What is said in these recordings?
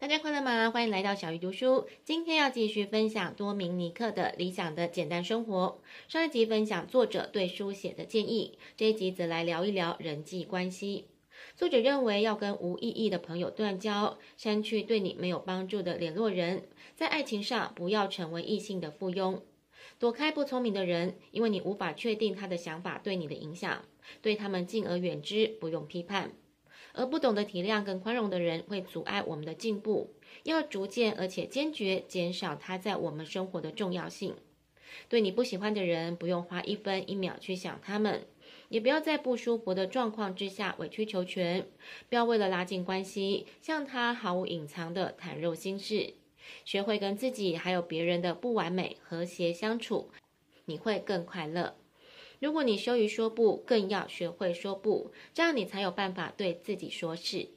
大家快乐吗？欢迎来到小鱼读书。今天要继续分享多明尼克的理想的简单生活。上一集分享作者对书写的建议，这一集则来聊一聊人际关系。作者认为要跟无意义的朋友断交，删去对你没有帮助的联络人。在爱情上，不要成为异性的附庸，躲开不聪明的人，因为你无法确定他的想法对你的影响。对他们敬而远之，不用批判。而不懂得体谅跟宽容的人，会阻碍我们的进步。要逐渐而且坚决减少他在我们生活的重要性。对你不喜欢的人，不用花一分一秒去想他们，也不要在不舒服的状况之下委曲求全。不要为了拉近关系，向他毫无隐藏的袒露心事。学会跟自己还有别人的不完美和谐相处，你会更快乐。如果你羞于说不，更要学会说不，这样你才有办法对自己说是。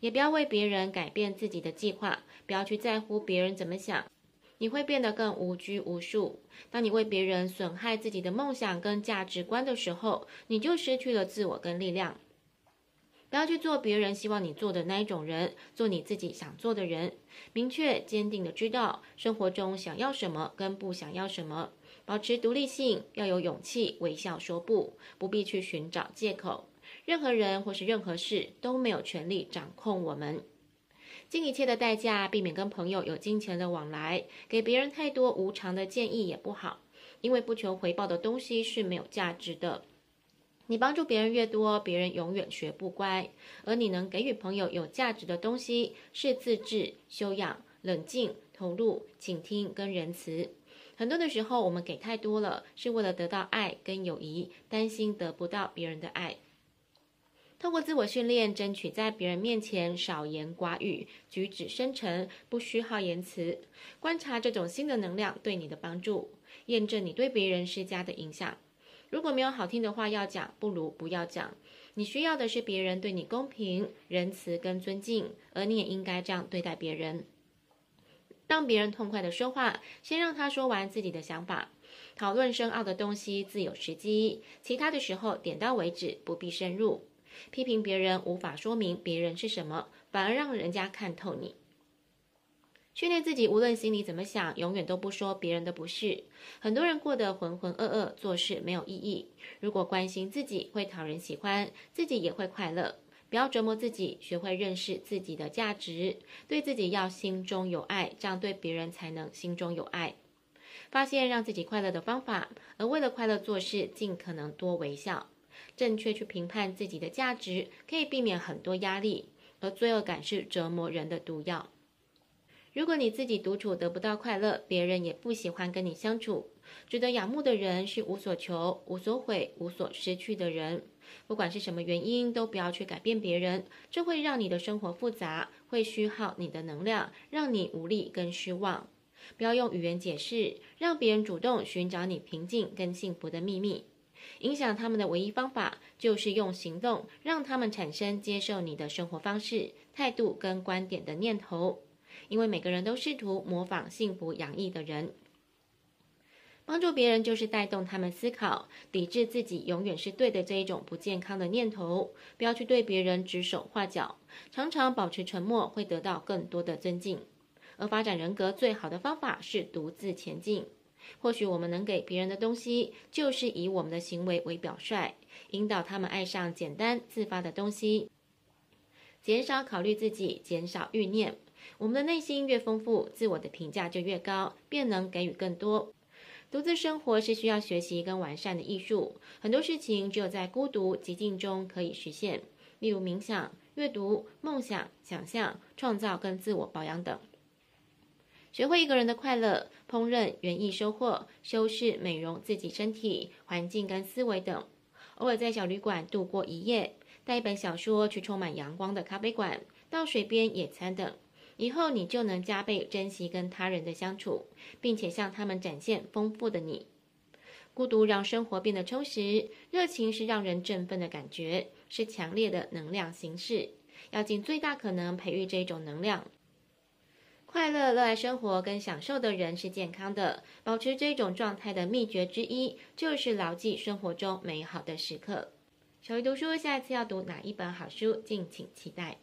也不要为别人改变自己的计划，不要去在乎别人怎么想，你会变得更无拘无束。当你为别人损害自己的梦想跟价值观的时候，你就失去了自我跟力量。不要去做别人希望你做的那一种人，做你自己想做的人。明确坚定的知道生活中想要什么跟不想要什么。保持独立性，要有勇气，微笑说不，不必去寻找借口。任何人或是任何事都没有权利掌控我们。尽一切的代价，避免跟朋友有金钱的往来。给别人太多无偿的建议也不好，因为不求回报的东西是没有价值的。你帮助别人越多，别人永远学不乖。而你能给予朋友有价值的东西，是自制、修养、冷静、投入、倾听跟仁慈。很多的时候，我们给太多了，是为了得到爱跟友谊，担心得不到别人的爱。透过自我训练，争取在别人面前少言寡语，举止深沉，不虚耗言辞。观察这种新的能量对你的帮助，验证你对别人施加的影响。如果没有好听的话要讲，不如不要讲。你需要的是别人对你公平、仁慈跟尊敬，而你也应该这样对待别人。让别人痛快的说话，先让他说完自己的想法。讨论深奥的东西自有时机，其他的时候点到为止，不必深入。批评别人无法说明别人是什么，反而让人家看透你。训练自己，无论心里怎么想，永远都不说别人的不是。很多人过得浑浑噩噩，做事没有意义。如果关心自己，会讨人喜欢，自己也会快乐。不要折磨自己，学会认识自己的价值，对自己要心中有爱，这样对别人才能心中有爱。发现让自己快乐的方法，而为了快乐做事，尽可能多微笑。正确去评判自己的价值，可以避免很多压力，而罪恶感是折磨人的毒药。如果你自己独处得不到快乐，别人也不喜欢跟你相处。值得仰慕的人是无所求、无所毁、无所失去的人。不管是什么原因，都不要去改变别人，这会让你的生活复杂，会虚耗你的能量，让你无力跟失望。不要用语言解释，让别人主动寻找你平静跟幸福的秘密。影响他们的唯一方法，就是用行动让他们产生接受你的生活方式、态度跟观点的念头。因为每个人都试图模仿幸福洋溢的人，帮助别人就是带动他们思考，抵制自己永远是对的这一种不健康的念头。不要去对别人指手画脚，常常保持沉默，会得到更多的尊敬。而发展人格最好的方法是独自前进。或许我们能给别人的东西，就是以我们的行为为表率，引导他们爱上简单自发的东西，减少考虑自己，减少欲念。我们的内心越丰富，自我的评价就越高，便能给予更多。独自生活是需要学习跟完善的艺术，很多事情只有在孤独寂静中可以实现，例如冥想、阅读、梦想、想象、创造跟自我保养等。学会一个人的快乐，烹饪、园艺收获、修饰、美容自己身体、环境跟思维等。偶尔在小旅馆度过一夜，带一本小说去充满阳光的咖啡馆，到水边野餐等。以后你就能加倍珍惜跟他人的相处，并且向他们展现丰富的你。孤独让生活变得充实，热情是让人振奋的感觉，是强烈的能量形式。要尽最大可能培育这种能量。快乐、热爱生活跟享受的人是健康的。保持这种状态的秘诀之一，就是牢记生活中美好的时刻。小鱼读书，下一次要读哪一本好书，敬请期待。